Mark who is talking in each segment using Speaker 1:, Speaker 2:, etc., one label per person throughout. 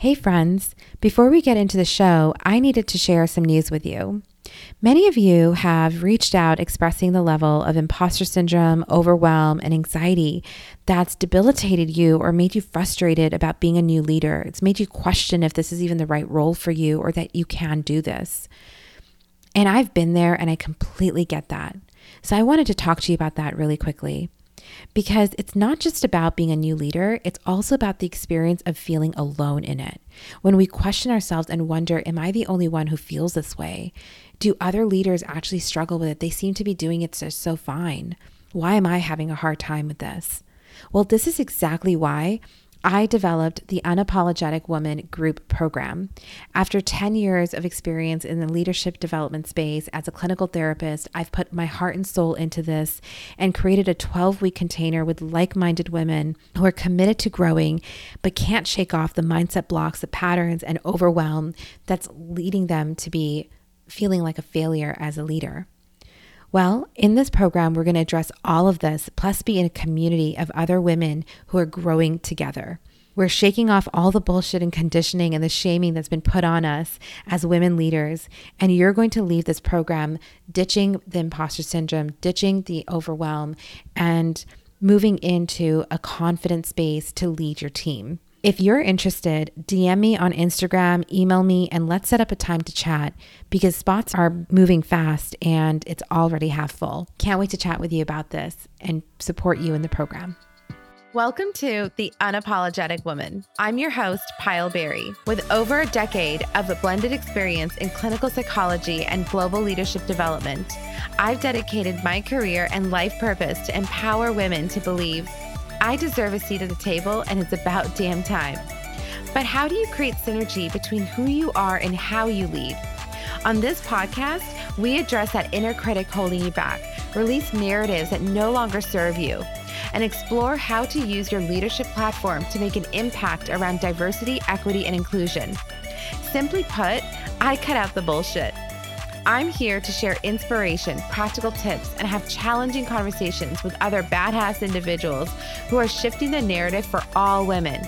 Speaker 1: Hey, friends. Before we get into the show, I needed to share some news with you. Many of you have reached out expressing the level of imposter syndrome, overwhelm, and anxiety that's debilitated you or made you frustrated about being a new leader. It's made you question if this is even the right role for you or that you can do this. And I've been there and I completely get that. So I wanted to talk to you about that really quickly because it's not just about being a new leader, it's also about the experience of feeling alone in it. When we question ourselves and wonder, Am I the only one who feels this way? Do other leaders actually struggle with it? They seem to be doing it so, so fine. Why am I having a hard time with this? Well, this is exactly why I developed the Unapologetic Woman group program. After 10 years of experience in the leadership development space as a clinical therapist, I've put my heart and soul into this and created a 12 week container with like minded women who are committed to growing but can't shake off the mindset blocks, the patterns, and overwhelm that's leading them to be feeling like a failure as a leader. Well, in this program, we're going to address all of this, plus be in a community of other women who are growing together. We're shaking off all the bullshit and conditioning and the shaming that's been put on us as women leaders. And you're going to leave this program ditching the imposter syndrome, ditching the overwhelm, and moving into a confident space to lead your team. If you're interested, DM me on Instagram, email me, and let's set up a time to chat because spots are moving fast and it's already half full. Can't wait to chat with you about this and support you in the program. Welcome to The Unapologetic Woman. I'm your host, Payal Beri. With over a decade of blended experience in clinical psychology and global leadership development, I've dedicated my career and life purpose to empower women to believe I deserve a seat at the table, and it's about damn time. But how do you create synergy between who you are and how you lead? On this podcast, we address that inner critic holding you back, release narratives that no longer serve you, and explore how to use your leadership platform to make an impact around diversity, equity, and inclusion. Simply put, I cut out the bullshit. I'm here to share inspiration, practical tips, and have challenging conversations with other badass individuals who are shifting the narrative for all women.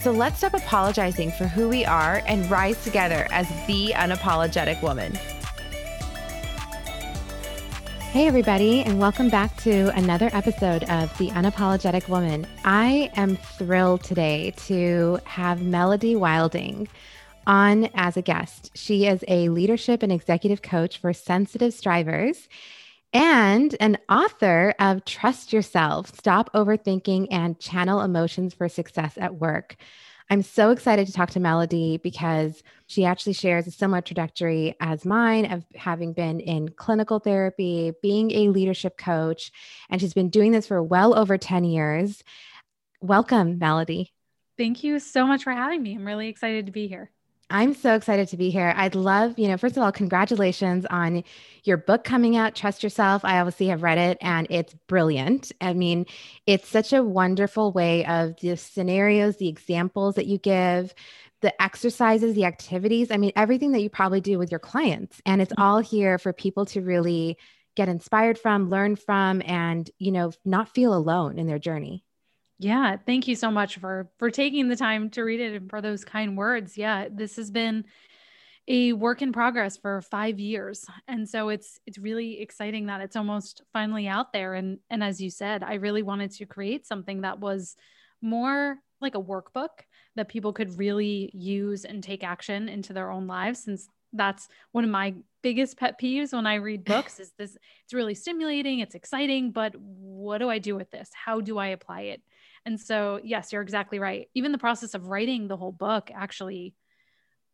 Speaker 1: So let's stop apologizing for who we are and rise together as the unapologetic woman. Hey, everybody, and welcome back to another episode of The Unapologetic Woman. I am thrilled today to have Melody Wilding on as a guest. She is a leadership and executive coach for sensitive strivers and an author of Trust Yourself, Stop Overthinking and Channel Emotions for Success at Work. I'm so excited to talk to Melody because she actually shares a similar trajectory as mine of having been in clinical therapy, being a leadership coach, and she's been doing this for well over 10 years. Welcome, Melody.
Speaker 2: Thank you so much for having me. I'm really excited to be here.
Speaker 1: I'm so excited to be here. I'd love, you know, first of all, congratulations on your book coming out, Trust Yourself. I obviously have read it and it's brilliant. I mean, it's such a wonderful way of the scenarios, the examples that you give, the exercises, the activities. I mean, everything that you probably do with your clients. And it's mm-hmm. all here for people to really get inspired from, learn from, and, you know, not feel alone in their journey.
Speaker 2: Yeah, thank you so much for for taking the time to read it and for those kind words. Yeah, this has been a work in progress for 5 years. And so it's it's really exciting that it's almost finally out there and and as you said, I really wanted to create something that was more like a workbook that people could really use and take action into their own lives since that's one of my biggest pet peeves when I read books is this it's really stimulating, it's exciting, but what do I do with this? How do I apply it? And so, yes, you're exactly right. Even the process of writing the whole book actually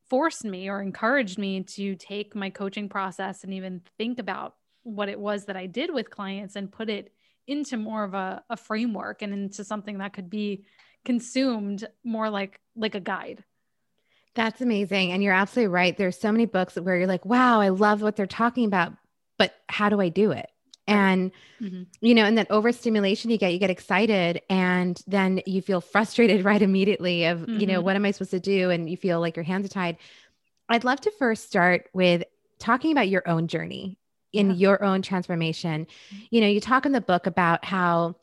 Speaker 2: forced me or encouraged me to take my coaching process and even think about what it was that I did with clients and put it into more of a, a framework and into something that could be consumed more like like a guide.
Speaker 1: That's amazing. And you're absolutely right. There's so many books where you're like, wow, I love what they're talking about, but how do I do it? And mm-hmm. you know and that overstimulation you get you get excited and then you feel frustrated right immediately of mm-hmm. you know mm-hmm. what am i supposed to do and you feel like your hands are tied i'd love to first start with talking about your own journey in yeah. your own transformation you know you talk in the book about how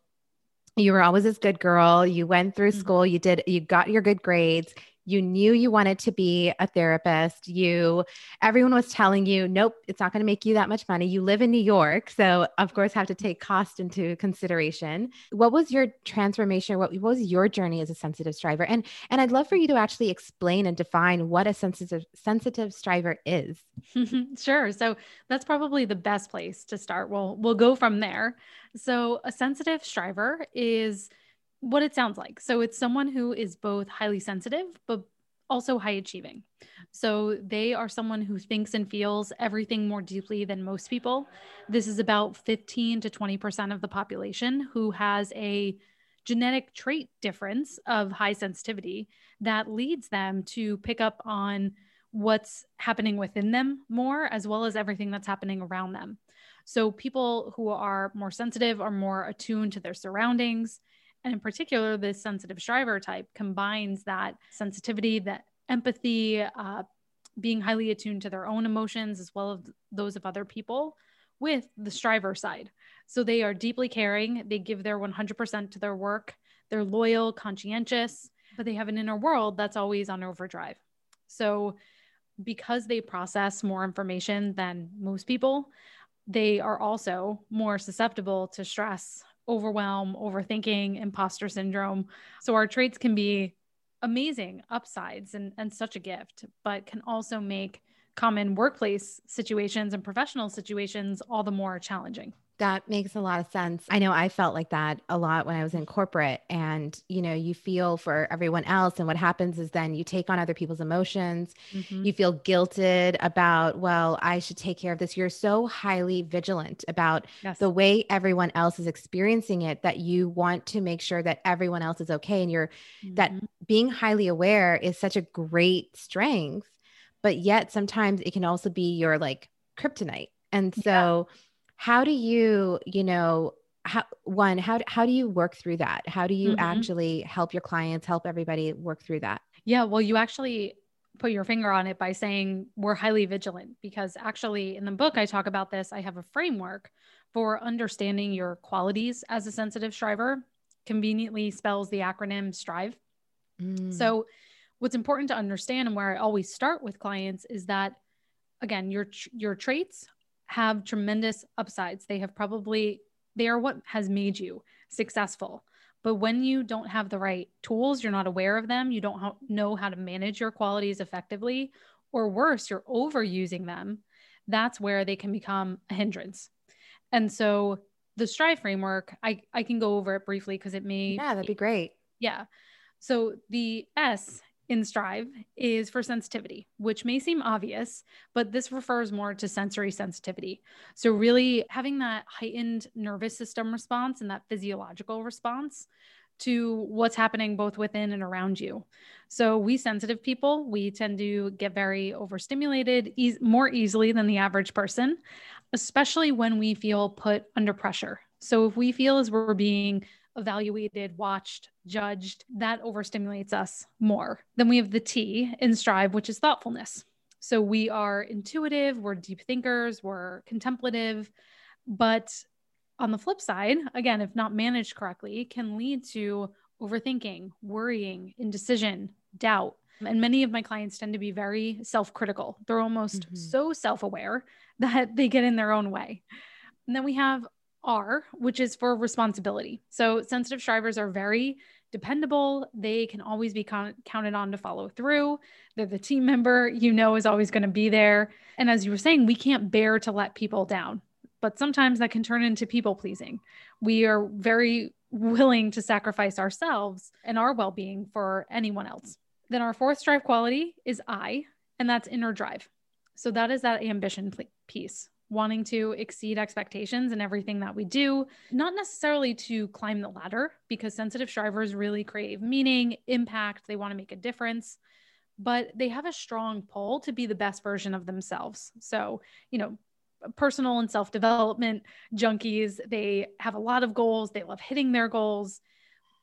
Speaker 1: you were always this good girl you went through mm-hmm. school you did you got your good grades you knew you wanted to be a therapist. You, everyone was telling you, nope, it's not going to make you that much money. You live in New York. So, of course, have to take cost into consideration. What was your transformation? What, what was your journey as a sensitive striver? And, and I'd love for you to actually explain and define what a sensitive, sensitive striver is.
Speaker 2: sure. So, that's probably the best place to start. We'll, we'll go from there. So, a sensitive striver is what it sounds like. So it's someone who is both highly sensitive, but also high achieving. So they are someone who thinks and feels everything more deeply than most people. This is about 15 to 20% of the population who has a genetic trait difference of high sensitivity that leads them to pick up on what's happening within them more, as well as everything that's happening around them. So, people who are more sensitive are more attuned to their surroundings. And in particular, this sensitive striver type combines that sensitivity, that empathy, uh, being highly attuned to their own emotions as well as those of other people with the striver side. So they are deeply caring, they give their 100% to their work, they're loyal, conscientious, but they have an inner world that's always on overdrive. So because they process more information than most people, they are also more susceptible to stress, overwhelm, overthinking, imposter syndrome. So our traits can be amazing upsides and, and such a gift, but can also make common workplace situations and professional situations all the more challenging.
Speaker 1: That makes a lot of sense. I know I felt like that a lot when I was in corporate and you know, you feel for everyone else and what happens is then you take on other people's emotions. Mm-hmm. You feel guilted about, well, I should take care of this. You're so highly vigilant about yes. the way everyone else is experiencing it that you want to make sure that everyone else is okay and you're mm-hmm. that being highly aware is such a great strength, but yet sometimes it can also be your like kryptonite. And so yeah how do you you know how one how, how do you work through that how do you mm-hmm. actually help your clients help everybody work through that
Speaker 2: yeah well you actually put your finger on it by saying we're highly vigilant because actually in the book i talk about this i have a framework for understanding your qualities as a sensitive striver conveniently spells the acronym strive mm. so what's important to understand and where i always start with clients is that again your your traits have tremendous upsides. They have probably, they are what has made you successful. But when you don't have the right tools, you're not aware of them, you don't know how to manage your qualities effectively, or worse, you're overusing them, that's where they can become a hindrance. And so the Strive framework, I, I can go over it briefly because it may.
Speaker 1: Yeah, that'd be great.
Speaker 2: Yeah. So the S in Strive is for sensitivity, which may seem obvious, but this refers more to sensory sensitivity. So, really having that heightened nervous system response and that physiological response to what's happening both within and around you. So, we sensitive people, we tend to get very overstimulated e- more easily than the average person, especially when we feel put under pressure. So, if we feel as we're being evaluated, watched, judged, that overstimulates us more. Then we have the T in Strive, which is thoughtfulness. So we are intuitive, we're deep thinkers, we're contemplative, but on the flip side, again, if not managed correctly, can lead to overthinking, worrying, indecision, doubt. And many of my clients tend to be very self critical. They're almost mm-hmm. so self aware that they get in their own way. And then we have R, which is for responsibility. So sensitive strivers are very dependable. They can always be con- counted on to follow through. They're the team member you know is always going to be there. And as you were saying, we can't bear to let people down, but sometimes that can turn into people pleasing. We are very willing to sacrifice ourselves and our well being for anyone else. Then our fourth drive quality is I, and that's inner drive. So that is that ambition piece wanting to exceed expectations in everything that we do, not necessarily to climb the ladder, because sensitive strivers really crave meaning, impact, they want to make a difference, but they have a strong pull to be the best version of themselves. So, you know, personal and self development junkies, they have a lot of goals, they love hitting their goals.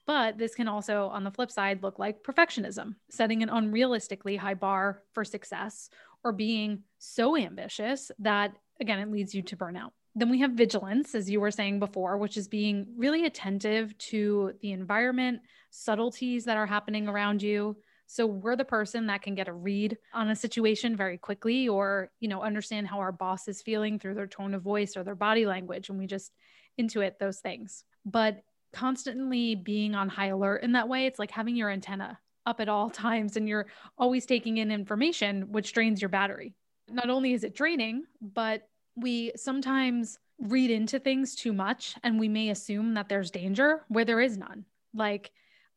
Speaker 2: But this can also, on the flip side, look like perfectionism, setting an unrealistically high bar for success or being so ambitious that again, it leads you to burnout. Then we have vigilance, as you were saying before, which is being really attentive to the environment, subtleties that are happening around you, So we're the person that can get a read on a situation very quickly or, you know, understand how our boss is feeling through their tone of voice or their body language. And we just intuit those things. But constantly being on high alert in that way, it's like having your antenna up at all times and you're always taking in information, which drains your battery. Not only is it draining, but we sometimes read into things too much and we may assume that there's danger where there is none, like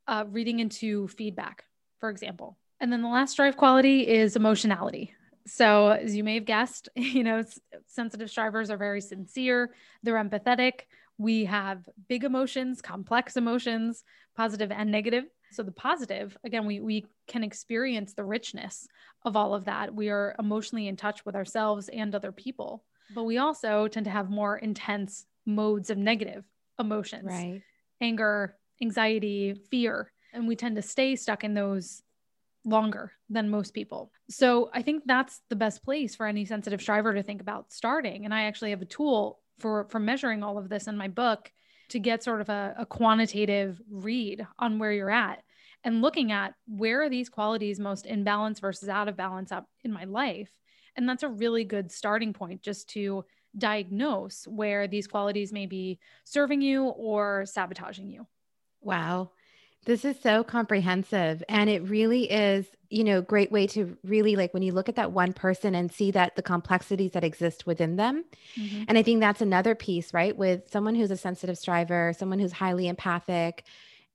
Speaker 2: uh, reading into feedback, for example. And then the last drive quality is emotionality. So, as you may have guessed, you know, sensitive strivers are very sincere, they're empathetic. We have big emotions, complex emotions, positive and negative. So, the positive, again, we, we can experience the richness of all of that. We are emotionally in touch with ourselves and other people but we also tend to have more intense modes of negative emotions.
Speaker 1: Right.
Speaker 2: Anger anxiety fear and we tend to stay stuck in those longer than most people. So i think that's the best place for any sensitive striver to think about starting. And i actually have a tool for for measuring all of this in my book to get sort of a, a quantitative read on where you're at and looking at where are these qualities most in balance versus out of balance up in my life and that's a really good starting point just to diagnose where these qualities may be serving you or sabotaging you.
Speaker 1: Wow. This is so comprehensive and it really is, you know, great way to really like when you look at that one person and see that the complexities that exist within them. Mm-hmm. And I think that's another piece, right? With someone who's a sensitive striver, someone who's highly empathic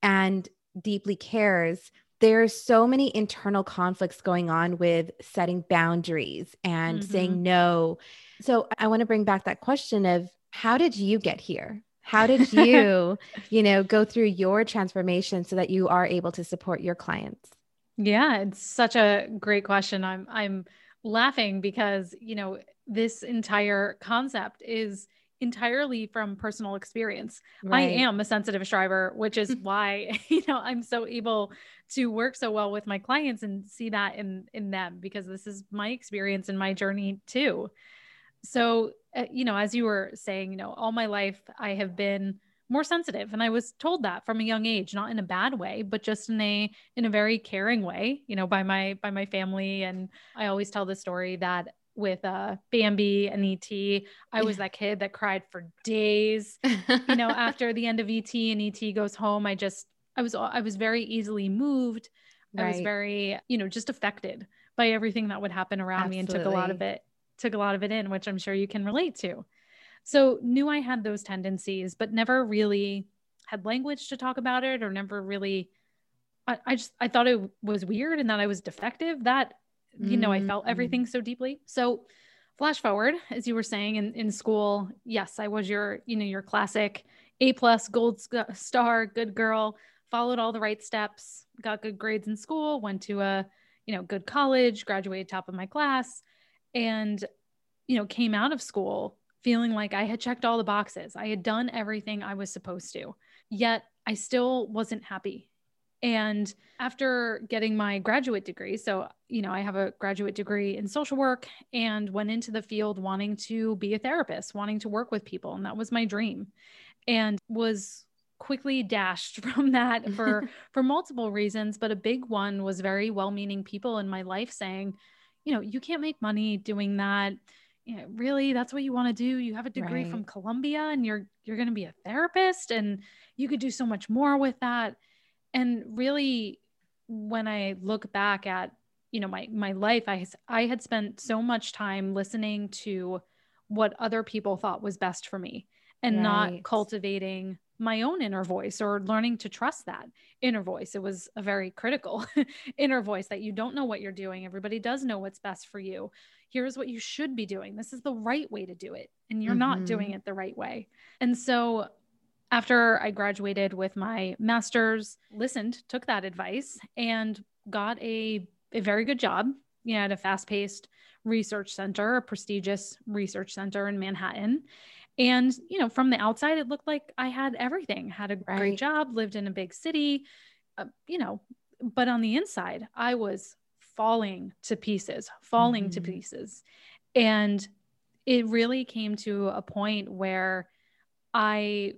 Speaker 1: and deeply cares, there's so many internal conflicts going on with setting boundaries and mm-hmm. saying no. So I want to bring back that question of how did you get here? How did you, you know, go through your transformation so that you are able to support your clients?
Speaker 2: Yeah, it's such a great question. I'm I'm laughing because, you know, this entire concept is entirely from personal experience. Right. I am a sensitive striver, which is why, you know, I'm so able to work so well with my clients and see that in in them because this is my experience and my journey too. So, uh, you know, as you were saying, you know, all my life I have been more sensitive and I was told that from a young age, not in a bad way, but just in a in a very caring way, you know, by my by my family and I always tell the story that with uh, Bambi and ET. I was that kid that cried for days. you know, after the end of ET and ET goes home, I just I was I was very easily moved. Right. I was very, you know, just affected by everything that would happen around Absolutely. me and took a lot of it took a lot of it in, which I'm sure you can relate to. So knew I had those tendencies, but never really had language to talk about it or never really I, I just I thought it was weird and that I was defective. That you know, I felt mm-hmm. everything so deeply. So flash forward, as you were saying in, in school, yes, I was your, you know, your classic A plus gold star, good girl, followed all the right steps, got good grades in school, went to a, you know, good college, graduated top of my class, and, you know, came out of school feeling like I had checked all the boxes. I had done everything I was supposed to. Yet I still wasn't happy and after getting my graduate degree, so, you know, I have a graduate degree in social work and went into the field wanting to be a therapist, wanting to work with people. And that was my dream. And was quickly dashed from that for for multiple reasons but a big one was very well-meaning people in my life saying you know you can't make money doing that you know really that's what you want to do you have a degree right. from Columbia and you're you're going to be a therapist and you could do so much more with that and really when i look back at you know my my life i i had spent so much time listening to what other people thought was best for me and right. not cultivating my own inner voice or learning to trust that inner voice. It was a very critical inner voice that you don't know what you're doing. Everybody does know what's best for you. Here's what you should be doing. This is the right way to do it and you're mm-hmm. not doing it the right way. And so after I graduated with my master's, listened, took that advice, and got a, a very good job. You know, at a fast paced research center, a prestigious research center in Manhattan. And, you know, from the outside, it looked like I had everything, had a right. great job, lived in a big city, uh, you know, but on the inside, I was falling to pieces, falling mm-hmm. to pieces. And it really came to a point where I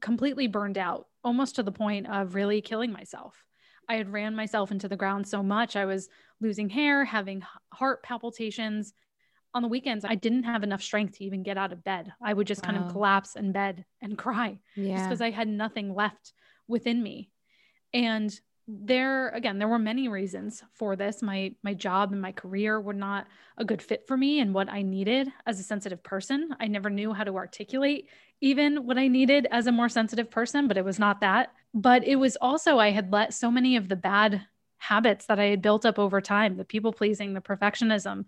Speaker 2: completely burned out, almost to the point of really killing myself. I had ran myself into the ground so much. I was losing hair, having heart palpitations. On the weekends, I didn't have enough strength to even get out of bed. I would just wow. kind of collapse in bed and cry yeah. just because I had nothing left within me. And there again there were many reasons for this my my job and my career were not a good fit for me and what i needed as a sensitive person i never knew how to articulate even what i needed as a more sensitive person but it was not that but it was also i had let so many of the bad habits that i had built up over time the people pleasing the perfectionism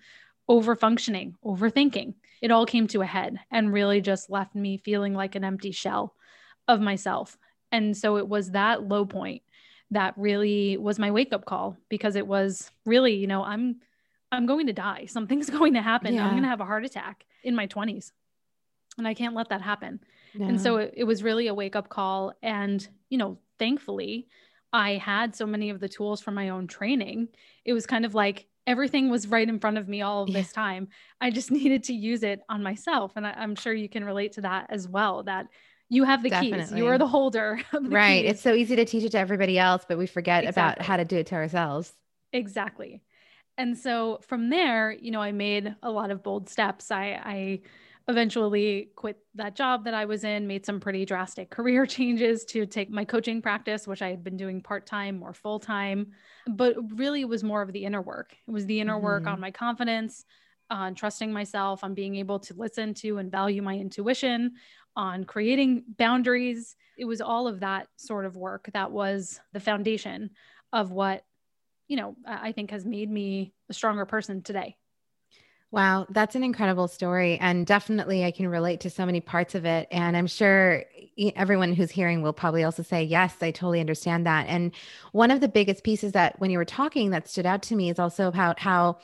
Speaker 2: over functioning overthinking it all came to a head and really just left me feeling like an empty shell of myself and so it was that low point that really was my wake up call because it was really, you know, I'm I'm going to die. Something's going to happen. Yeah. I'm going to have a heart attack in my 20s. And I can't let that happen. And so it, it was really a wake up call and, you know, thankfully, I had so many of the tools from my own training. It was kind of like everything was right in front of me all of this yeah. time. I just needed to use it on myself. And I, am sure you can relate to that as well. That you have the Definitely. keys. You are the holder. The
Speaker 1: right.
Speaker 2: Keys.
Speaker 1: It's so easy to teach it to everybody else, but we forget exactly. about how to do it to ourselves.
Speaker 2: Exactly. And so from there, you know, I made a lot of bold steps. I, I eventually quit that job that I was in, made some pretty drastic career changes to take my coaching practice, which I had been doing part time or full time. But really, it was more of the inner work. It was the inner mm-hmm. work on my confidence, on trusting myself, on being able to listen to and value my intuition, on creating boundaries. It was all of that sort of work that was the foundation of what, you know, I think has made me a stronger person today.
Speaker 1: Wow, that's an incredible story. And definitely, I can relate to so many parts of it. And I'm sure everyone who's hearing will probably also say, Yes, I totally understand that. And one of the biggest pieces that when you were talking that stood out to me is also about how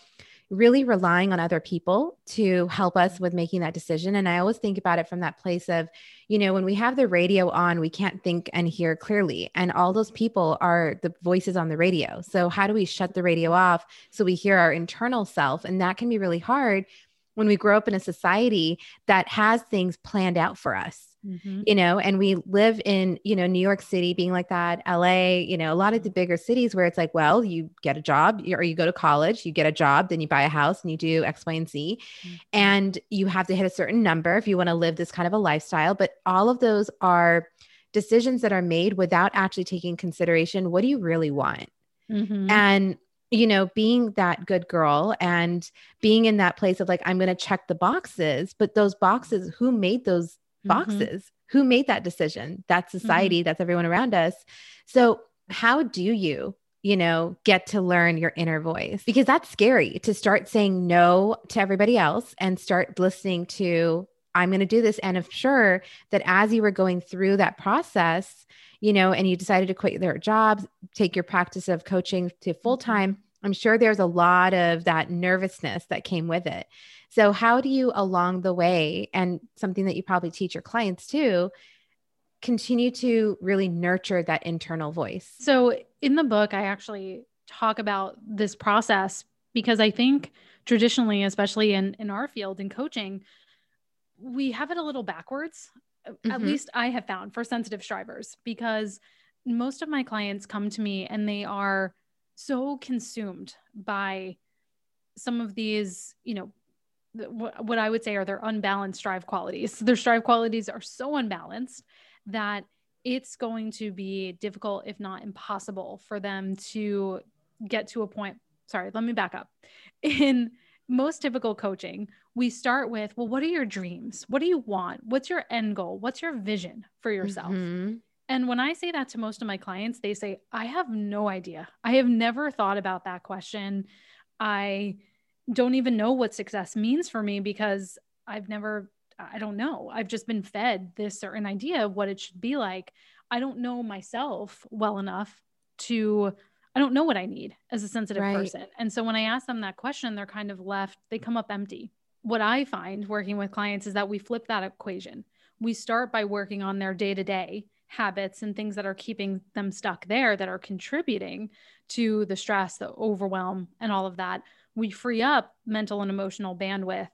Speaker 1: really relying on other people to help us with making that decision. And I always think about it from that place of, you know, when we have the radio on, we can't think and hear clearly. And all those people are the voices on the radio. So, how do we shut the radio off so we hear our internal self? And that can be really hard when we grow up in a society that has things planned out for us mm-hmm. you know, and we live in, you know, New York City being like that, LA, you know, a lot of the bigger cities where it's like, well, you get a job or you go to college, you get a job, then you buy a house and you do X, Y, and Z. Mm-hmm. And you have to hit a certain number if you want to live this kind of a lifestyle. But all of those are decisions that are made without actually taking consideration what do you really want? Mm-hmm. And you know, being that good girl and being in that place of like, I'm going to check the boxes, but those boxes, who made those. Boxes. Mm-hmm. Who made that decision? That's mm-hmm. society, mm-hmm. that's everyone around us. So, how do you, you know, get to learn your inner voice? Because that's scary to start saying no to everybody else and start listening to, I'm going to do this. And I'm sure that as you were going through that process, you know, and you decided to quit their jobs, take your practice of coaching to full time, mm-hmm. I'm sure there's a lot of that nervousness that came with it. So, how do you along the way, and something that you probably teach your clients too, continue to really nurture that internal voice?
Speaker 2: So, in the book, I actually talk about this process because I think traditionally, especially in, in our field in coaching, we have it a little backwards. Mm-hmm. At least I have found for sensitive strivers, because most of my clients come to me and they are so consumed by some of these, you know, what I would say are their unbalanced drive qualities. Their drive qualities are so unbalanced that it's going to be difficult, if not impossible, for them to get to a point. Sorry, let me back up. In most typical coaching, we start with, well, what are your dreams? What do you want? What's your end goal? What's your vision for yourself? Mm-hmm. And when I say that to most of my clients, they say, I have no idea. I have never thought about that question. I don't even know what success means for me because I've never, I don't know. I've just been fed this certain idea of what it should be like. I don't know myself well enough to, I don't know what I need as a sensitive right. person. And so when I ask them that question, they're kind of left, they come up empty. What I find working with clients is that we flip that equation. We start by working on their day to day habits and things that are keeping them stuck there that are contributing to the stress, the overwhelm, and all of that we free up mental and emotional bandwidth.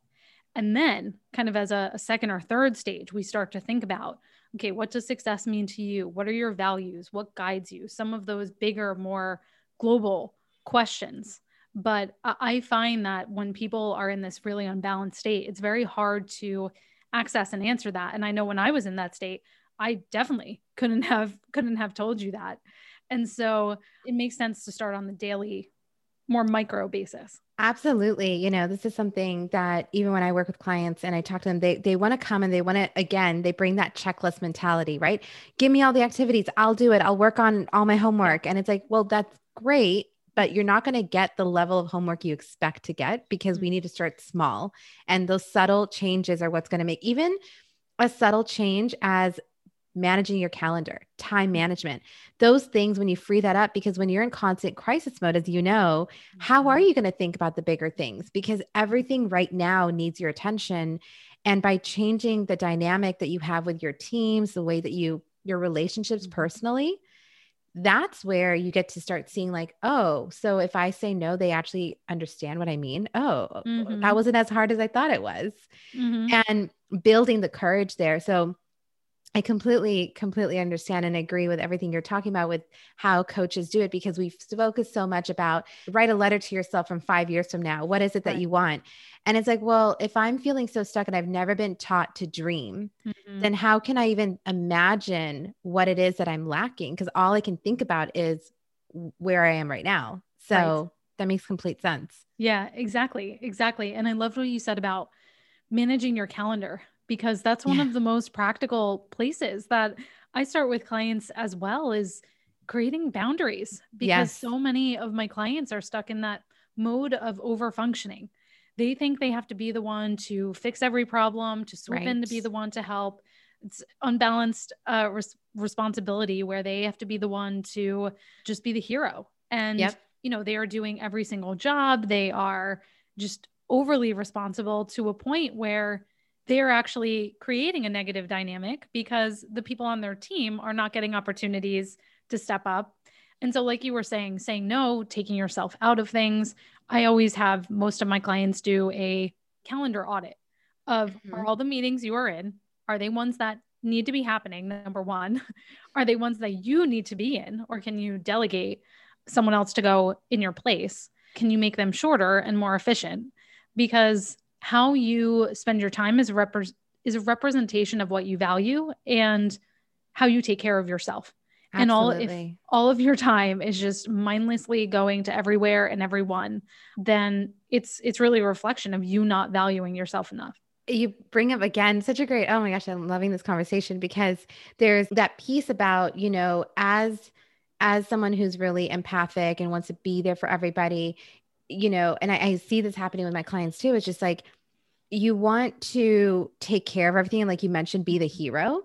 Speaker 2: And then, kind of as a, a second or third stage, we start to think about okay, what does success mean to you? What are your values? What guides you? Some of those bigger, more global questions. But I find that when people are in this really unbalanced state, it's very hard to access and answer that. And I know when I was in that state, I definitely couldn't have couldn't have told you that. And so it makes sense to start on the daily, more micro basis.
Speaker 1: Absolutely. You know, this is something that even when I work with clients and I talk to them, they they want to come and they want to again, they bring that checklist mentality, right? Give me all the activities, I'll do it. I'll work on all my homework. And it's like, well, that's great, but you're not going to get the level of homework you expect to get because we mm-hmm. need to start small. And those subtle changes are what's going to make even a subtle change as managing your calendar, time mm-hmm. management, those things when you free that up, because when you're in constant crisis mode, as you know, how are mm-hmm. you going to think about the bigger things? Because everything right now needs your attention. And by changing the dynamic that you have with your teams, the way that you, your relationships personally, that's where you get to start seeing like oh so if i say no they actually understand what i mean oh mm-hmm. that wasn't as hard as i thought it was mm-hmm. and building the courage there so I completely, completely understand and agree with everything you're talking about with how coaches do it because we've focused so much about write a letter to yourself from five years from now. What is it that right. you want? And it's like, well, if I'm feeling so stuck and I've never been taught to dream, mm-hmm. then how can I even imagine what it is that I'm lacking? Because all I can think about is where I am right now. So right. that makes complete sense.
Speaker 2: Yeah, exactly. Exactly. And I loved what you said about managing your calendar because that's one yeah. of the most practical places that I start with clients as well is creating boundaries because yes. so many of my clients are stuck in that mode of over functioning. They think they have to be the one to fix every problem, to swoop right. in to be the one to help. It's unbalanced uh, res- responsibility where they have to be the one to just be the hero. And, yep. you know, they are doing every single job. They are just overly responsible to a point where they're actually creating a negative dynamic because the people on their team are not getting opportunities to step up. And so, like you were saying, saying no, taking yourself out of things. I always have most of my clients do a calendar audit of mm-hmm. are all the meetings you are in, are they ones that need to be happening? Number one, are they ones that you need to be in, or can you delegate someone else to go in your place? Can you make them shorter and more efficient? Because how you spend your time is, rep- is a representation of what you value and how you take care of yourself. Absolutely. And all all of your time is just mindlessly going to everywhere and everyone, then it's it's really a reflection of you not valuing yourself enough
Speaker 1: you bring up again such a great oh my gosh i'm loving this conversation because there's that piece about you know as as someone who's really empathic and wants to be there for everybody you know, and I, I see this happening with my clients too. It's just like you want to take care of everything and, like you mentioned, be the hero.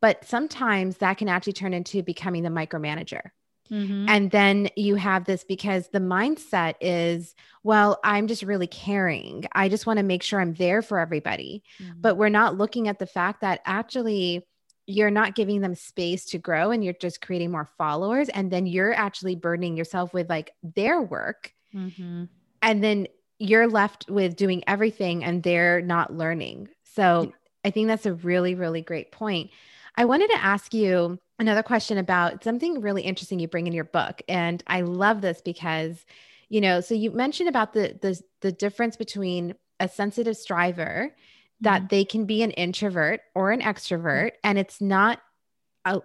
Speaker 1: But sometimes that can actually turn into becoming the micromanager. Mm-hmm. And then you have this because the mindset is, well, I'm just really caring. I just want to make sure I'm there for everybody. Mm-hmm. But we're not looking at the fact that actually you're not giving them space to grow and you're just creating more followers. And then you're actually burdening yourself with like their work Mm-hmm. And then you're left with doing everything and they're not learning. So I think that's a really, really great point. I wanted to ask you another question about something really interesting you bring in your book. And I love this because, you know, so you mentioned about the the, the difference between a sensitive striver that mm-hmm. they can be an introvert or an extrovert and it's not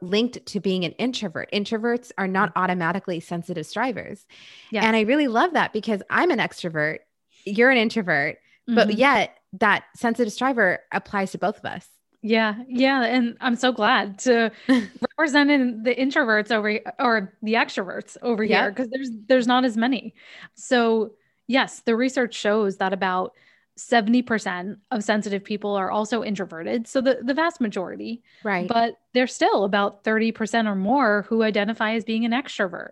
Speaker 1: linked to being an introvert. Introverts are not mm. automatically sensitive strivers. Yeah. And I really love that because I'm an extrovert, you're an introvert, mm-hmm. but yet that sensitive striver applies to both of us.
Speaker 2: Yeah, yeah, and I'm so glad to represent the introverts over or the extroverts over yep. here because there's there's not as many. So, yes, the research shows that about 70% of sensitive people are also introverted. So the, the vast majority.
Speaker 1: Right.
Speaker 2: But there's still about 30% or more who identify as being an extrovert.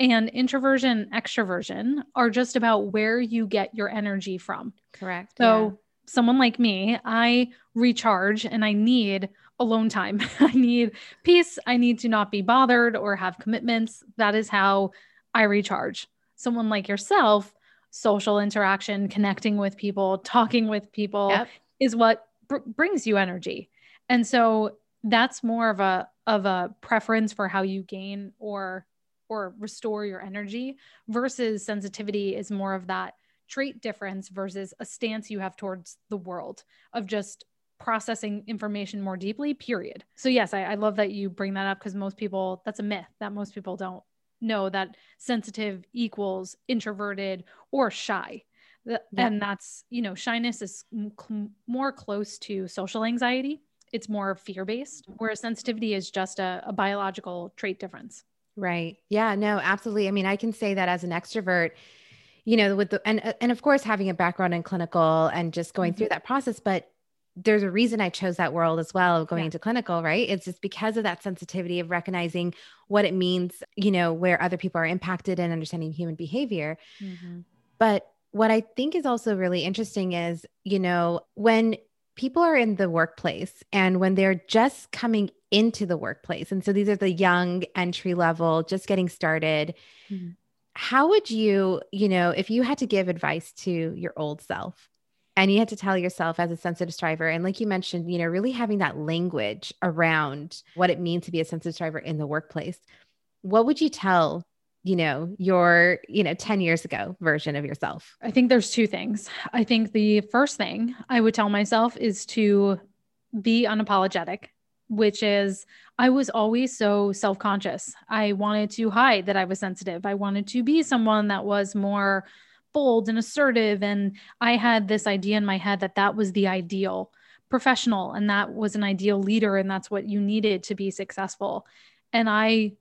Speaker 2: And introversion, extroversion are just about where you get your energy from.
Speaker 1: Correct.
Speaker 2: So yeah. someone like me, I recharge and I need alone time. I need peace. I need to not be bothered or have commitments. That is how I recharge. Someone like yourself social interaction, connecting with people, talking with people yep. is what br- brings you energy. And so that's more of a of a preference for how you gain or or restore your energy versus sensitivity is more of that trait difference versus a stance you have towards the world of just processing information more deeply period so yes i, I love that you bring that up because most people that's a myth that most people don't know that sensitive equals introverted or shy. Yeah. and that's you know shyness is cl- more close to social anxiety. It's more fear based whereas sensitivity is just a, a biological trait difference.
Speaker 1: Right. Yeah no absolutely. I mean i can say that as an extrovert you know with the and and of course having a background in clinical and just going mm-hmm. through that process but there's a reason I chose that world as well, going yeah. into clinical, right? It's just because of that sensitivity of recognizing what it means, you know, where other people are impacted and understanding human behavior. Mm-hmm. But what I think is also really interesting is, you know, when people are in the workplace and when they're just coming into the workplace, and so these are the young entry level, just getting started. Mm-hmm. How would you, you know, if you had to give advice to your old self, and you had to tell yourself as a sensitive striver and like you mentioned you know really having that language around what it means to be a sensitive striver in the workplace what would you tell you know your you know 10 years ago version of yourself
Speaker 2: i think there's two things i think the first thing i would tell myself is to be unapologetic which is I was always so self conscious. I wanted to hide that I was sensitive. I wanted to be someone that was more bold and assertive. And I had this idea in my head that that was the ideal professional and that was an ideal leader and that's what you needed to be successful. And I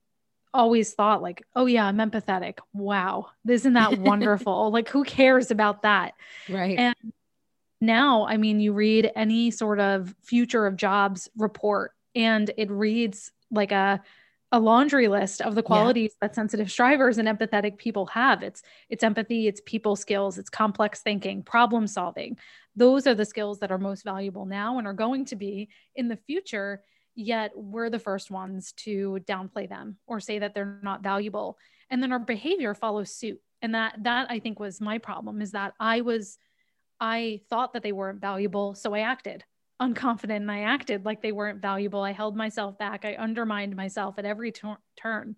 Speaker 2: always thought like, oh yeah, I'm empathetic. Wow. Isn't that wonderful? like who cares about that?
Speaker 1: Right.
Speaker 2: And now, I mean, you read any sort of future of jobs report and it reads like a a laundry list of the qualities yeah. that sensitive strivers and empathetic people have. It's it's empathy it's people skills it's complex thinking problem solving. Those are the skills that are most valuable now and are going to be in the future yet we're the first ones to downplay them or say that they're not valuable. And then our behavior follows suit. And that that i think was my problem is that i was i thought that they weren't valuable so i acted unconfident and I acted like they weren't valuable. I held myself back. I undermined myself at every turn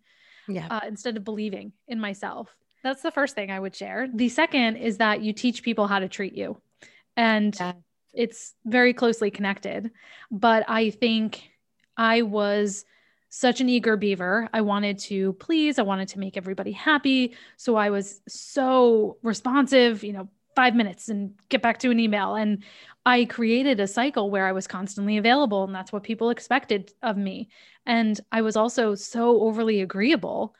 Speaker 2: yeah. Uh, instead of believing in myself. That's the first thing I would share. The second is that you teach people how to treat you. And yeah. it's very closely connected. But I think I was such an eager beaver. I wanted to please, I wanted to make everybody happy. So I was so responsive, you know, five minutes and get back to an email. And I created a cycle where I was constantly available, and that's what people expected of me. And I was also so overly agreeable,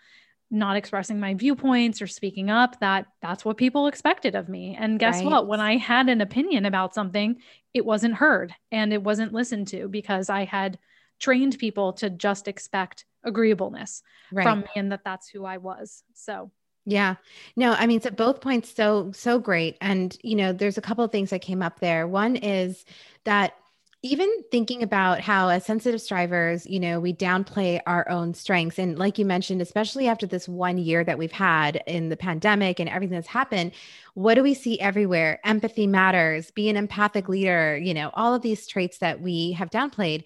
Speaker 2: not expressing my viewpoints or speaking up, that that's what people expected of me. And guess right. what? When I had an opinion about something, it wasn't heard and it wasn't listened to because I had trained people to just expect agreeableness right. from me and that that's who I was. So
Speaker 1: yeah. No, I mean, so both points so so great. And you know, there's a couple of things that came up there. One is that even thinking about how as sensitive strivers, you know, we downplay our own strengths. And like you mentioned, especially after this one year that we've had in the pandemic and everything that's happened, what do we see everywhere? Empathy matters, be an empathic leader, you know, all of these traits that we have downplayed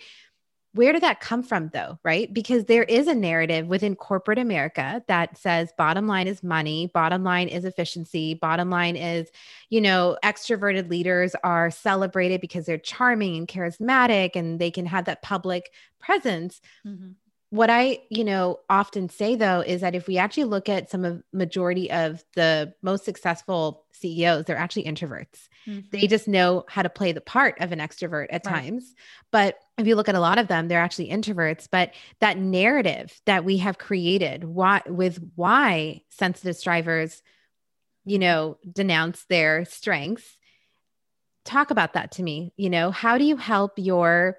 Speaker 1: where did that come from though right? Because there is a narrative within corporate america that says bottom line is money bottom line is efficiency bottom line is you know extroverted leaders are celebrated because they're charming and charismatic and they can have that public presence. Mm-hmm what I, you know, often say though is that if we actually look at some of majority of the most successful CEOs, they're actually introverts. Mm-hmm. They just know how to play the part of an extrovert at right. times. But if you look at a lot of them, they're actually introverts. But that narrative that we have created why with why sensitive strivers, you know, denounce their strengths. Talk about that to me. You know, how do you help your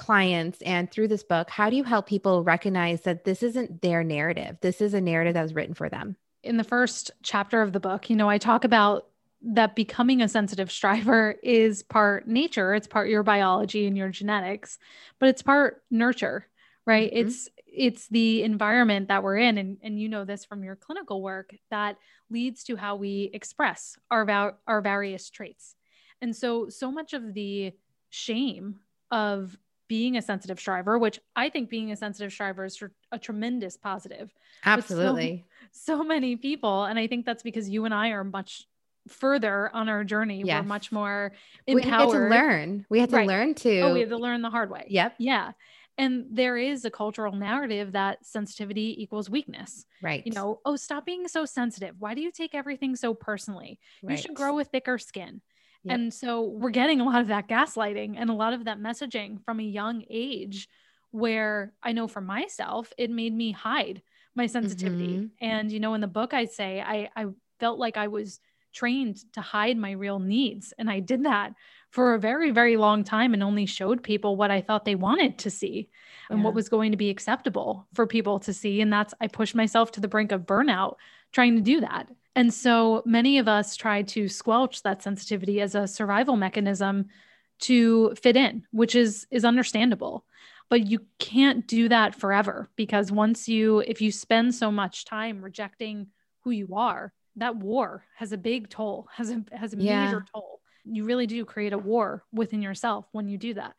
Speaker 1: clients and through this book, how do you help people recognize that this isn't their narrative? This is a narrative that was written for them.
Speaker 2: In the first chapter of the book, you know, I talk about that becoming a sensitive striver is part nature, it's part your biology and your genetics, but it's part nurture, right? Mm-hmm. It's it's the environment that we're in and, and you know this from your clinical work that leads to how we express our va- our various traits. And so so much of the shame of being a sensitive striver, which I think being a sensitive striver is a tremendous positive.
Speaker 1: Absolutely.
Speaker 2: So, so, many people. And I think that's because you and I are much further on our journey. Yes. We're much more empowered.
Speaker 1: We had to learn. We had to right. learn to.
Speaker 2: Oh, we had to learn the hard way.
Speaker 1: Yep.
Speaker 2: Yeah. And there is a cultural narrative that sensitivity equals weakness.
Speaker 1: Right.
Speaker 2: You know, oh, stop being so sensitive. Why do you take everything so personally? Right. You should grow a thicker skin. Yep. And so we're getting a lot of that gaslighting and a lot of that messaging from a young age where I know for myself, it made me hide my sensitivity. Mm-hmm. And, you know, in the book, I say I, I felt like I was trained to hide my real needs. And I did that for a very, very long time and only showed people what I thought they wanted to see and yeah. what was going to be acceptable for people to see. And that's, I pushed myself to the brink of burnout trying to do that. And so many of us try to squelch that sensitivity as a survival mechanism to fit in, which is is understandable. But you can't do that forever because once you if you spend so much time rejecting who you are, that war has a big toll, has a has a yeah. major toll. You really do create a war within yourself when you do that.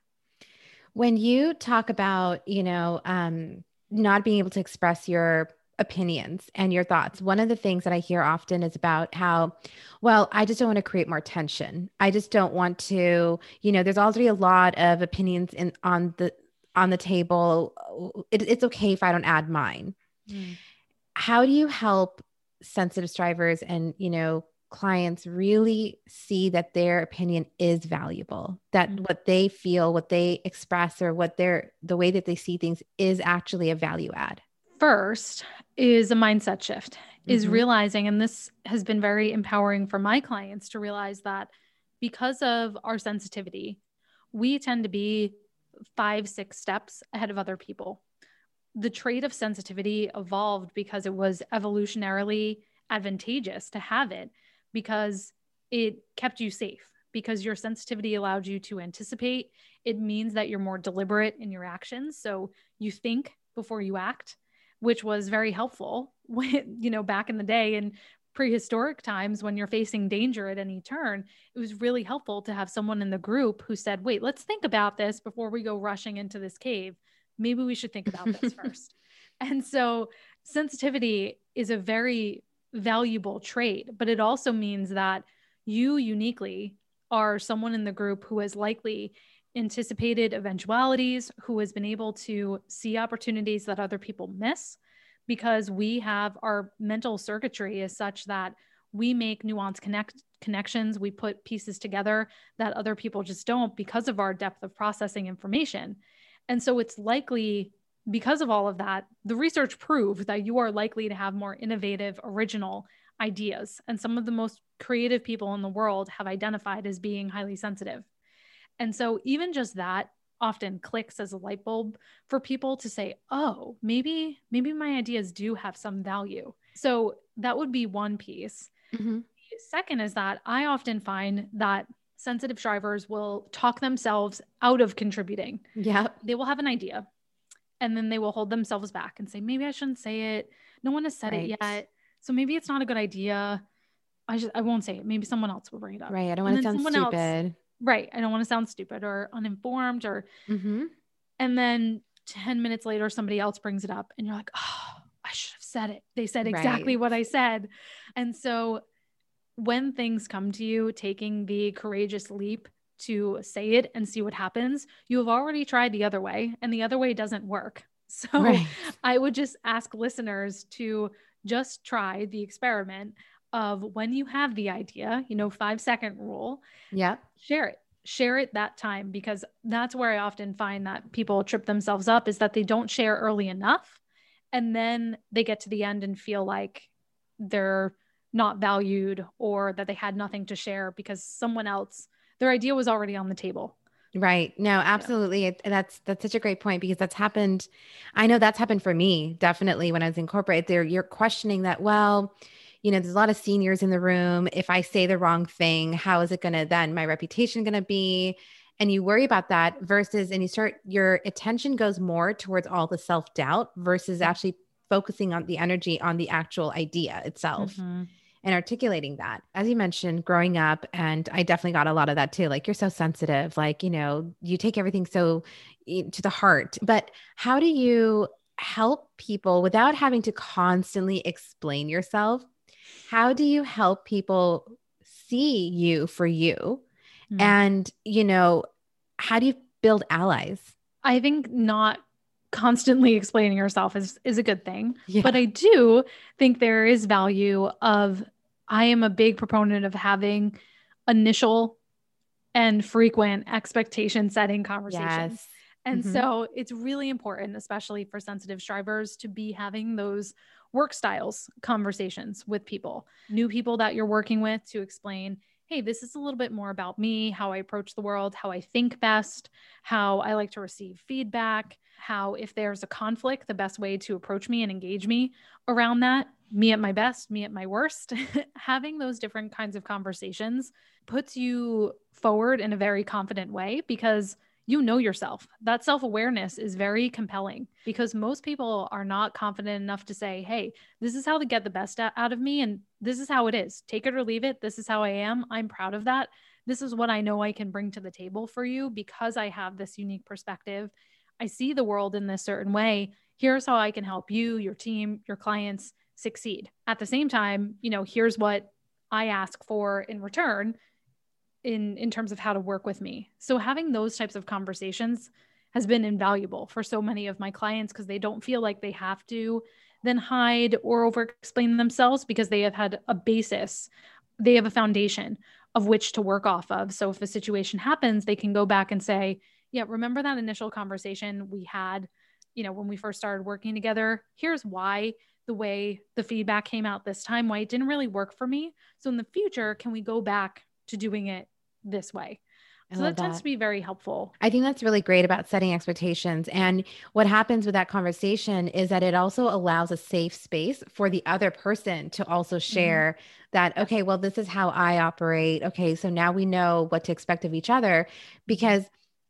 Speaker 1: When you talk about, you know, um, not being able to express your opinions and your thoughts. One of the things that I hear often is about how, well, I just don't want to create more tension. I just don't want to, you know, there's already a lot of opinions in on the on the table. It, it's okay if I don't add mine. Mm. How do you help sensitive strivers and, you know, clients really see that their opinion is valuable that mm-hmm. what they feel what they express or what they're the way that they see things is actually a value add
Speaker 2: first is a mindset shift is mm-hmm. realizing and this has been very empowering for my clients to realize that because of our sensitivity we tend to be five six steps ahead of other people the trait of sensitivity evolved because it was evolutionarily advantageous to have it because it kept you safe because your sensitivity allowed you to anticipate. It means that you're more deliberate in your actions. So you think before you act, which was very helpful when, you know, back in the day in prehistoric times when you're facing danger at any turn. It was really helpful to have someone in the group who said, wait, let's think about this before we go rushing into this cave. Maybe we should think about this first. And so sensitivity is a very valuable trait, but it also means that you uniquely are someone in the group who has likely anticipated eventualities, who has been able to see opportunities that other people miss because we have our mental circuitry is such that we make nuanced connect connections we put pieces together that other people just don't because of our depth of processing information and so it's likely because of all of that, the research proved that you are likely to have more innovative, original ideas. And some of the most creative people in the world have identified as being highly sensitive. And so, even just that often clicks as a light bulb for people to say, oh, maybe, maybe my ideas do have some value. So, that would be one piece. Mm-hmm. Second is that I often find that sensitive strivers will talk themselves out of contributing.
Speaker 1: Yeah.
Speaker 2: They will have an idea and then they will hold themselves back and say maybe i shouldn't say it no one has said right. it yet so maybe it's not a good idea i just i won't say it maybe someone else will bring it up
Speaker 1: right i don't want to sound stupid else,
Speaker 2: right i don't want to sound stupid or uninformed or mm-hmm. and then 10 minutes later somebody else brings it up and you're like oh i should have said it they said exactly right. what i said and so when things come to you taking the courageous leap to say it and see what happens, you have already tried the other way and the other way doesn't work. So right. I would just ask listeners to just try the experiment of when you have the idea, you know, five second rule.
Speaker 1: Yeah.
Speaker 2: Share it. Share it that time because that's where I often find that people trip themselves up is that they don't share early enough. And then they get to the end and feel like they're not valued or that they had nothing to share because someone else their idea was already on the table.
Speaker 1: Right. No, absolutely. Yeah. That's that's such a great point because that's happened. I know that's happened for me definitely when I was in corporate. There, you're questioning that. Well, you know, there's a lot of seniors in the room. If I say the wrong thing, how is it going to then my reputation going to be? And you worry about that versus, and you start your attention goes more towards all the self doubt versus actually focusing on the energy on the actual idea itself. Mm-hmm. and articulating that. As you mentioned, growing up, and I definitely got a lot of that too. Like, you're so sensitive, like, you know, you take everything so to the heart. But how do you help people without having to constantly explain yourself? How do you help people see you for you? Mm-hmm. And, you know, how do you build allies?
Speaker 2: I think not constantly explaining yourself is is a good thing. Yeah. But I do think there is value of I am a big proponent of having initial and frequent expectation setting conversations. Yes. And mm-hmm. so it's really important, especially for sensitive strivers, to be having those work styles conversations with people, new people that you're working with to explain, hey, this is a little bit more about me, how I approach the world, how I think best, how I like to receive feedback, how if there's a conflict, the best way to approach me and engage me around that, me at my best, me at my worst. Having those different kinds of conversations puts you forward in a very confident way because you know yourself. That self awareness is very compelling because most people are not confident enough to say, hey, this is how to get the best out of me. And this is how it is. Take it or leave it. This is how I am. I'm proud of that. This is what I know I can bring to the table for you because I have this unique perspective. I see the world in this certain way. Here's how I can help you, your team, your clients succeed. At the same time, you know, here's what I ask for in return in in terms of how to work with me. So having those types of conversations has been invaluable for so many of my clients because they don't feel like they have to then hide or over explain themselves because they have had a basis. They have a foundation of which to work off of. So if a situation happens, they can go back and say, "Yeah, remember that initial conversation we had, you know, when we first started working together? Here's why the way the feedback came out this time, why it didn't really work for me. So in the future, can we go back to doing it this way. I so that, that tends to be very helpful.
Speaker 1: I think that's really great about setting expectations. And what happens with that conversation is that it also allows a safe space for the other person to also mm-hmm. share mm-hmm. that, okay, well, this is how I operate. Okay, so now we know what to expect of each other because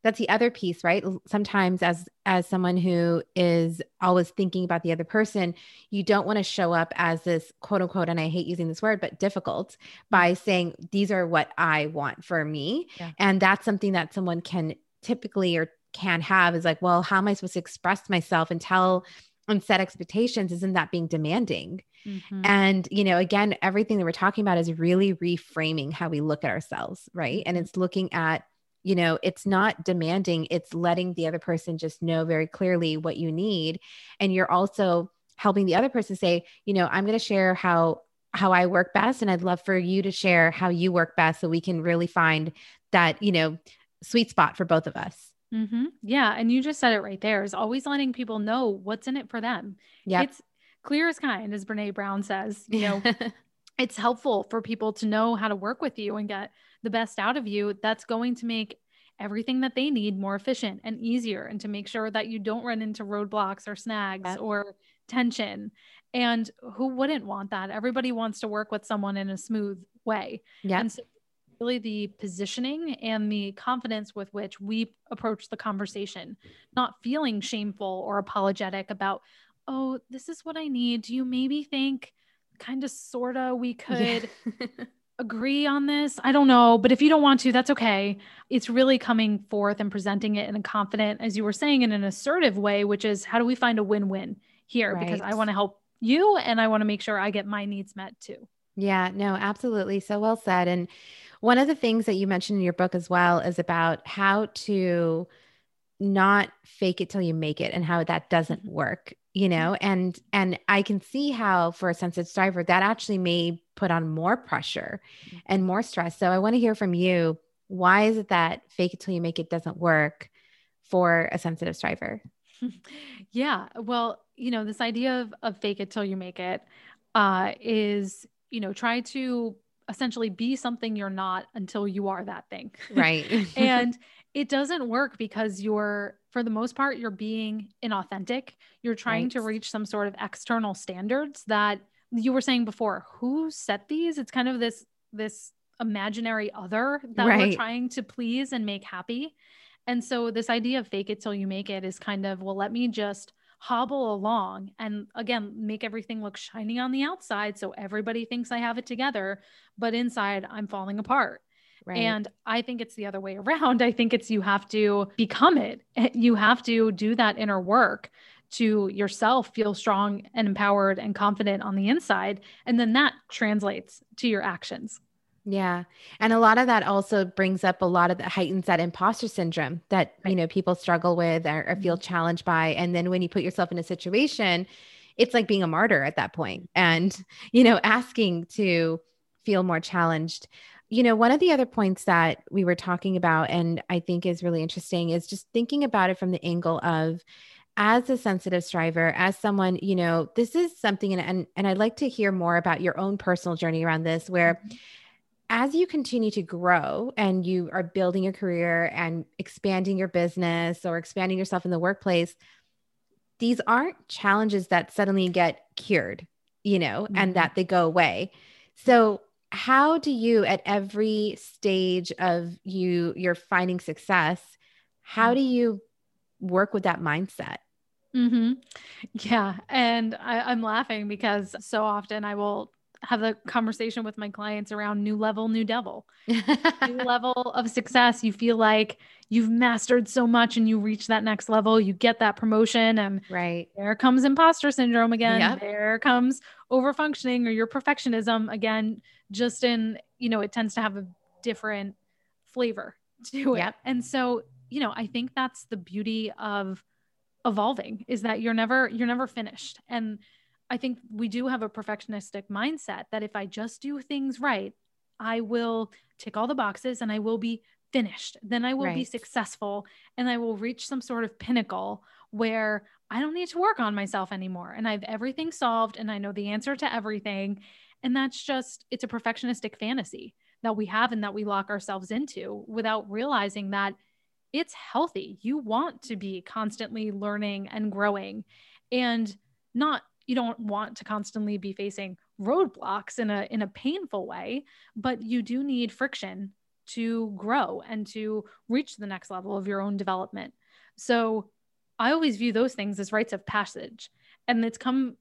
Speaker 1: that's the other piece right sometimes as as someone who is always thinking about the other person you don't want to show up as this quote unquote and i hate using this word but difficult by mm-hmm. saying these are what i want for me yeah. and that's something that someone can typically or can have is like well how am i supposed to express myself and tell and set expectations isn't that being demanding mm-hmm. and you know again everything that we're talking about is really reframing how we look at ourselves right and it's looking at you know it's not demanding it's letting the other person just know very clearly what you need. And you're also helping the other person say you know i'm going to share how how i work best and i'd love for you to share how you work best so we can really find that you know sweet spot for both of us.
Speaker 2: Mm-hmm. yeah and you just said it right there is always letting people know what's in it for them. Yeah it's clear as kind as Brené Brown says you know it's helpful for people to know how to work with you and get the best out of you, that's going to make everything that they need more efficient and easier and to make sure that you don't run into roadblocks or snags yep. or tension. And who wouldn't want that? Everybody wants to work with someone in a smooth way. Yeah. And so really the positioning and the confidence with which we approach the conversation, not feeling shameful or apologetic about, oh, this is what I need. Do you maybe think kind of sorta we could yeah. Agree on this. I don't know, but if you don't want to, that's okay. It's really coming forth and presenting it in a confident, as you were saying, in an assertive way, which is how do we find a win win here? Right. Because I want to help you and I want to make sure I get my needs met too.
Speaker 1: Yeah, no, absolutely. So well said. And one of the things that you mentioned in your book as well is about how to not fake it till you make it and how that doesn't mm-hmm. work you know and and i can see how for a sensitive striver that actually may put on more pressure mm-hmm. and more stress. So i want to hear from you why is it that fake it till you make it doesn't work for a sensitive striver?
Speaker 2: Yeah well you know this idea of, of fake it till you make it uh, is you know try to essentially be something you're not until you are that thing.
Speaker 1: Right.
Speaker 2: And it doesn't work because you're for the most part you're being inauthentic. You're trying right. to reach some sort of external standards that you were saying before who set these it's kind of this this imaginary other that right. we're trying to please and make happy and so this idea of fake it till you make it is kind of well let me just hobble along and again make everything look shiny on the outside so everybody thinks I have it together, but inside I'm falling apart. Right. And I think it's the other way around. I think it's you have to become it. You have to do that inner work to yourself feel strong and empowered and confident on the inside. And then that translates to your actions.
Speaker 1: Yeah. And a lot of that also brings up a lot of the heightens that imposter syndrome that, right. you know, people struggle with or, or feel mm-hmm. challenged by. And then when you put yourself in a situation, it's like being a martyr at that point and, you know, asking to feel more challenged. You know, one of the other points that we were talking about, and I think is really interesting, is just thinking about it from the angle of, as a sensitive striver, as someone, you know, this is something, and, and, and I'd like to hear more about your own personal journey around this, where mm-hmm as you continue to grow and you are building your career and expanding your business or expanding yourself in the workplace, these aren't challenges that suddenly get cured, you know, mm-hmm. and that they go away. So, how do you at every stage of you you're finding success, how do you work with that mindset?
Speaker 2: Mm-hmm. Yeah. And I, I'm laughing because so often I will have a conversation with my clients around new level, new devil, new level of success. You feel like you've mastered so much and you reach that next level, you get that promotion, and
Speaker 1: right
Speaker 2: there comes imposter syndrome again. Yep. There comes overfunctioning or your perfectionism again. Just in, you know, it tends to have a different flavor to it. Yep. And so, you know, I think that's the beauty of evolving is that you're never you're never finished and I think we do have a perfectionistic mindset that if I just do things right, I will tick all the boxes and I will be finished. Then I will right. be successful and I will reach some sort of pinnacle where I don't need to work on myself anymore and I have everything solved and I know the answer to everything. And that's just, it's a perfectionistic fantasy that we have and that we lock ourselves into without realizing that it's healthy. You want to be constantly learning and growing and not you don't want to constantly be facing roadblocks in a in a painful way but you do need friction to grow and to reach the next level of your own development. So i always view those things as rites of passage and it's come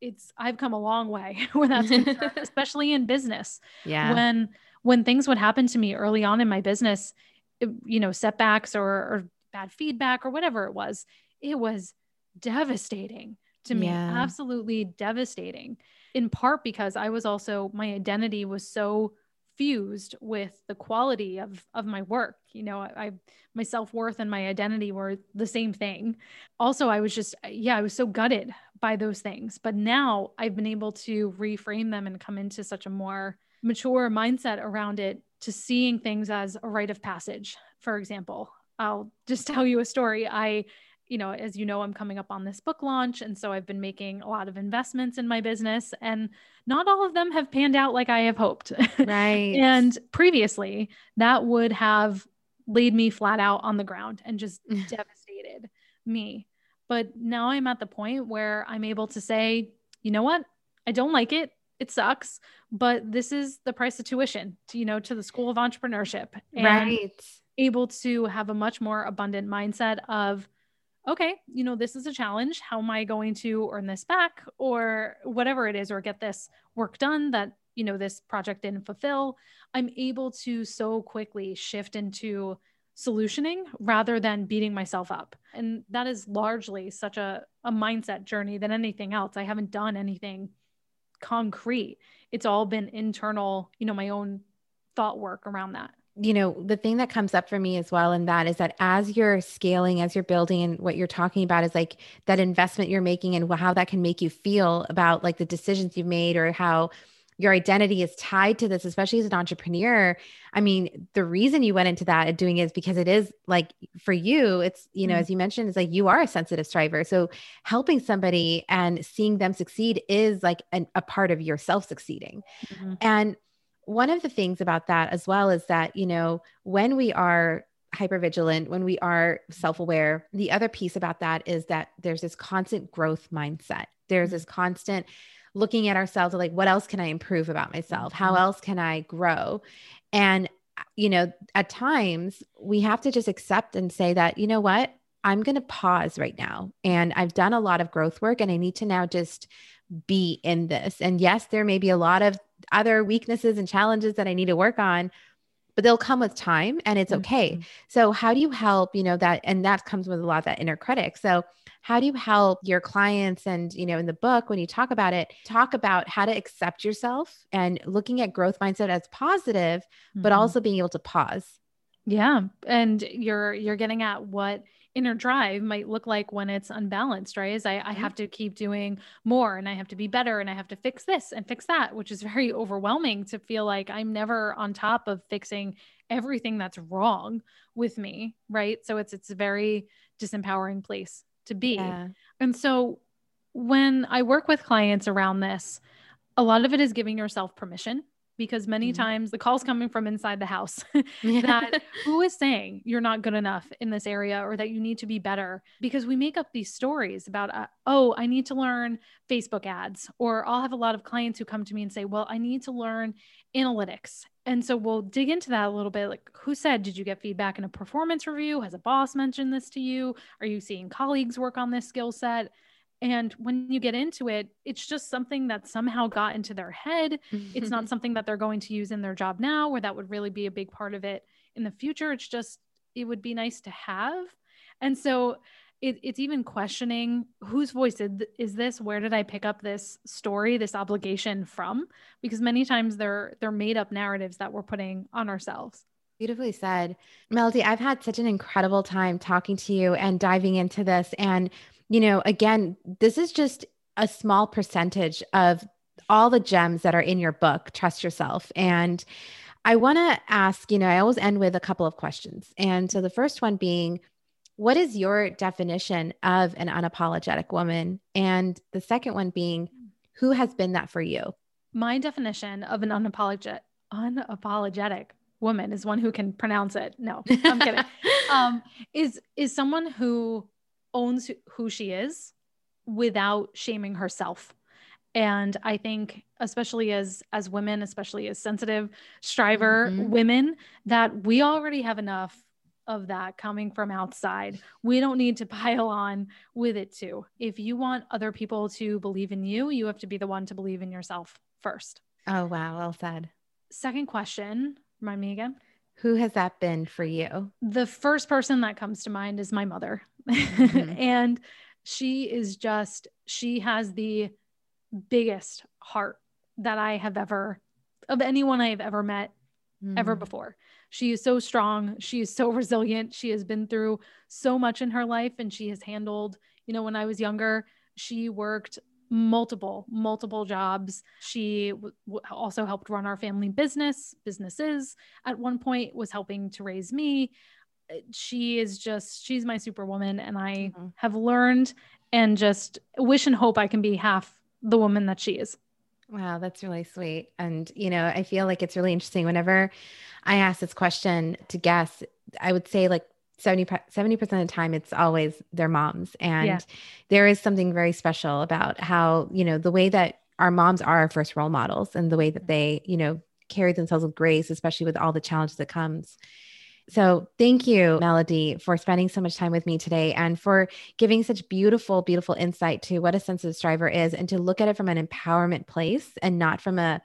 Speaker 2: it's i've come a long way where that's especially in business.
Speaker 1: Yeah.
Speaker 2: When when things would happen to me early on in my business Uh, you know setbacks or, or bad feedback or whatever it was it was devastating to me yeah. absolutely devastating. In part because i was also my identity was so fused with the quality of of my work. You know i, my self-worth and my identity were the same thing. Also i was just yeah i was so gutted by those things. But now i've been able to reframe them and come into such a more mature mindset around it to seeing things as a rite of passage for example i'll just tell you a story i you know, as you know, I'm coming up on this book launch. And so I've been making a lot of investments in my business, and not all of them have panned out like I have hoped.
Speaker 1: Right.
Speaker 2: and previously, that would have laid me flat out on the ground and just devastated me. But now I'm at the point where I'm able to say, you know what? I don't like it. It sucks, but this is the price of tuition to, you know, to the school of entrepreneurship.
Speaker 1: And right.
Speaker 2: Able to have a much more abundant mindset of, okay, you know, this is a challenge. How am I going to earn this back or whatever it is, or get this work done that, you know, this project didn't fulfill? I'm able to so quickly shift into solutioning rather than beating myself up. And that is largely such a, a mindset journey than anything else. I haven't done anything concrete. It's all been internal, you know, my own thought work around that
Speaker 1: you know, the thing that comes up for me as well in that is that as you're scaling, as you're building, and what you're talking about is like that investment you're making and how that can make you feel about like the decisions you've made or how your identity is tied to this, especially as an entrepreneur. I mean, the reason you went into that and doing it is because it is like for you, it's, you know, mm-hmm. as you mentioned, it's like you are a sensitive striver. So helping somebody and seeing them succeed is like an, a part of yourself succeeding. Mm-hmm. And one of the things about that as well is that, you know, when we are hyper vigilant, when we are self aware, the other piece about that is that there's this constant growth mindset. There's this mm-hmm. constant looking at ourselves like, what else can I improve about myself? How mm-hmm. else can I grow? And, you know, at times we have to just accept and say that, you know what? I'm going to pause right now. And I've done a lot of growth work and I need to now just be in this. And yes, there may be a lot of other weaknesses and challenges that I need to work on, but they'll come with time and it's okay. Mm-hmm. So, how do you help, you know, that, and that comes with a lot of that inner critic. So, how do you help your clients and, you know, in the book, when you talk about it, talk about how to accept yourself and looking at growth mindset as positive, mm-hmm. but also being able to pause?
Speaker 2: Yeah. And you're, you're getting at what, inner drive might look like when it's unbalanced, right? Is I, I mm-hmm. have to keep doing more and I have to be better and I have to fix this and fix that, which is very overwhelming to feel like I'm never on top of fixing everything that's wrong with me, right? So it's it's a very disempowering place to be. Yeah. And so when I work with clients around this, a lot of it is giving yourself permission because many mm-hmm. times the calls coming from inside the house that who is saying you're not good enough in this area or that you need to be better? Because we make up these stories about uh, oh i need to learn facebook ads or i'll have a lot of clients who come to me and say well i need to learn analytics. And so we'll dig into that a little bit like who said did you get feedback in a performance review? Has a boss mentioned this to you? Are you seeing colleagues work on this skill set and when you get into it, it's just something that somehow got into their head. it's not something that they're going to use in their job now, or that would really be a big part of it in the future. It's just, it would be nice to have. And so it, it's even questioning whose voice is this? Where did I pick up this story, this obligation from? Because many times they're they're made up narratives that we're putting on ourselves.
Speaker 1: Beautifully said. Melody, I've had such an incredible time talking to you and diving into this. And you know, again, this is just a small percentage of all the gems that are in your book, Trust Yourself. And I want to ask, you know, I always end with a couple of questions. And so the first one being, what is your definition of an unapologetic woman? And the second one being, who has been that for you?
Speaker 2: My definition of an unapologetic unapologetic woman is one who can pronounce it. No, I'm kidding. um, is is someone who owns who she is without shaming herself. And i think especially as as women especially as sensitive striver mm-hmm. women that we already have enough of that coming from outside. We don't need to pile on with it too. If you want other people to believe in you you have to be the one to believe in yourself first.
Speaker 1: Oh wow. Well said.
Speaker 2: Second question. Remind me again.
Speaker 1: Who has that been for you?
Speaker 2: The first person that comes to mind is my mother. Mm-hmm. and she is just, she has the biggest heart that I have ever, of anyone I have ever met mm. ever before. She is so strong. She is so resilient. She has been through so much in her life and she has handled, you know, when I was younger, she worked multiple multiple jobs she w- also helped run our family business businesses at one point was helping to raise me she is just she's my superwoman and i mm-hmm. have learned and just wish and hope i can be half the woman that she is.
Speaker 1: Wow that's really sweet. And you know i feel like it's really interesting. Whenever i ask this question to guests i would say like 70 70% of the time it's always their moms. And yeah. there is something very special about how you know the way that our moms are our first role models and the way that they you know carry themselves with grace especially with all the challenges that comes so thank you melody for spending so much time with me today and for giving such beautiful beautiful insight to what a sensitive striver is and to look at it from an empowerment place and not from a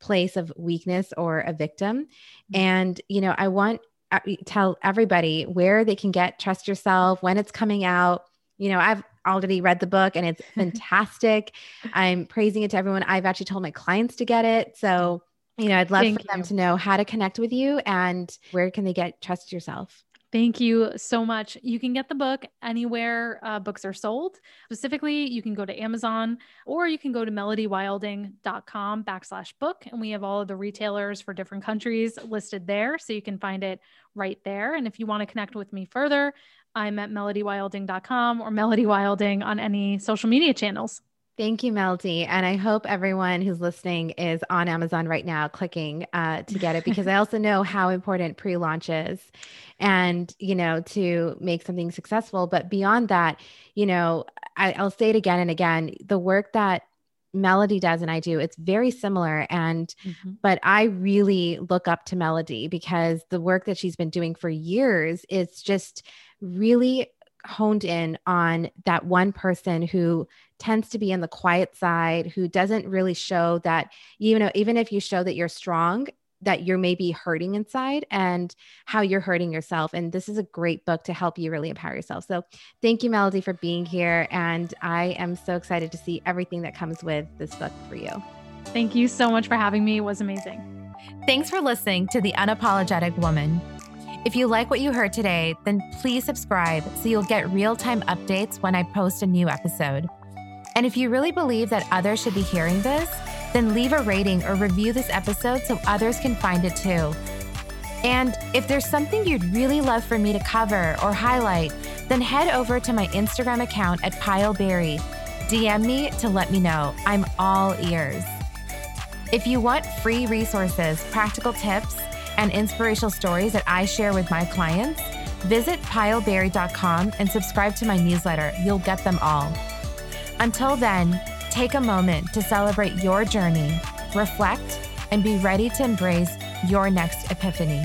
Speaker 1: place of weakness or a victim mm-hmm. and you know i want to tell everybody where they can get Trust Yourself, when it's coming out. You know, I've already read the book and it's fantastic. I'm praising it to everyone. I've actually told my clients to get it. So, you know, I'd love Thank for you. them to know how to connect with you and where can they get Trust Yourself.
Speaker 2: Thank you so much. You can get the book anywhere uh, books are sold. Specifically, you can go to Amazon or you can go to melodywilding.com backslash book. And we have all of the retailers for different countries listed there. So you can find it right there. And if you want to connect with me further, I'm at melodywilding.com or Melody Wilding on any social media channels.
Speaker 1: Thank you, Melody. And I hope everyone who's listening is on Amazon right now clicking uh, to get it because I also know how important pre launch is and, you know, to make something successful. But beyond that, you know, I, I'll say it again and again the work that Melody does and I do, it's very similar. And, mm-hmm. but I really look up to Melody because the work that she's been doing for years is just really honed in on that one person who tends to be in the quiet side, who doesn't really show that, you know, even if you show that you're strong, that you're maybe hurting inside and how you're hurting yourself. And this is a great book to help you really empower yourself. So thank you, Melody, for being here. And I am so excited to see everything that comes with this book for you.
Speaker 2: Thank you so much for having me. It was amazing.
Speaker 1: Thanks for listening to The Unapologetic Woman. If you like what you heard today, then please subscribe so you'll get real time updates when I post a new episode. And if you really believe that others should be hearing this, then leave a rating or review this episode so others can find it too. And if there's something you'd really love for me to cover or highlight, then head over to my Instagram account at Payal Beri. DM me to let me know. I'm all ears. If you want free resources, practical tips, and inspirational stories that I share with my clients, visit payalberi.com and subscribe to my newsletter. You'll get them all. Until then, take a moment to celebrate your journey, reflect, and be ready to embrace your next epiphany.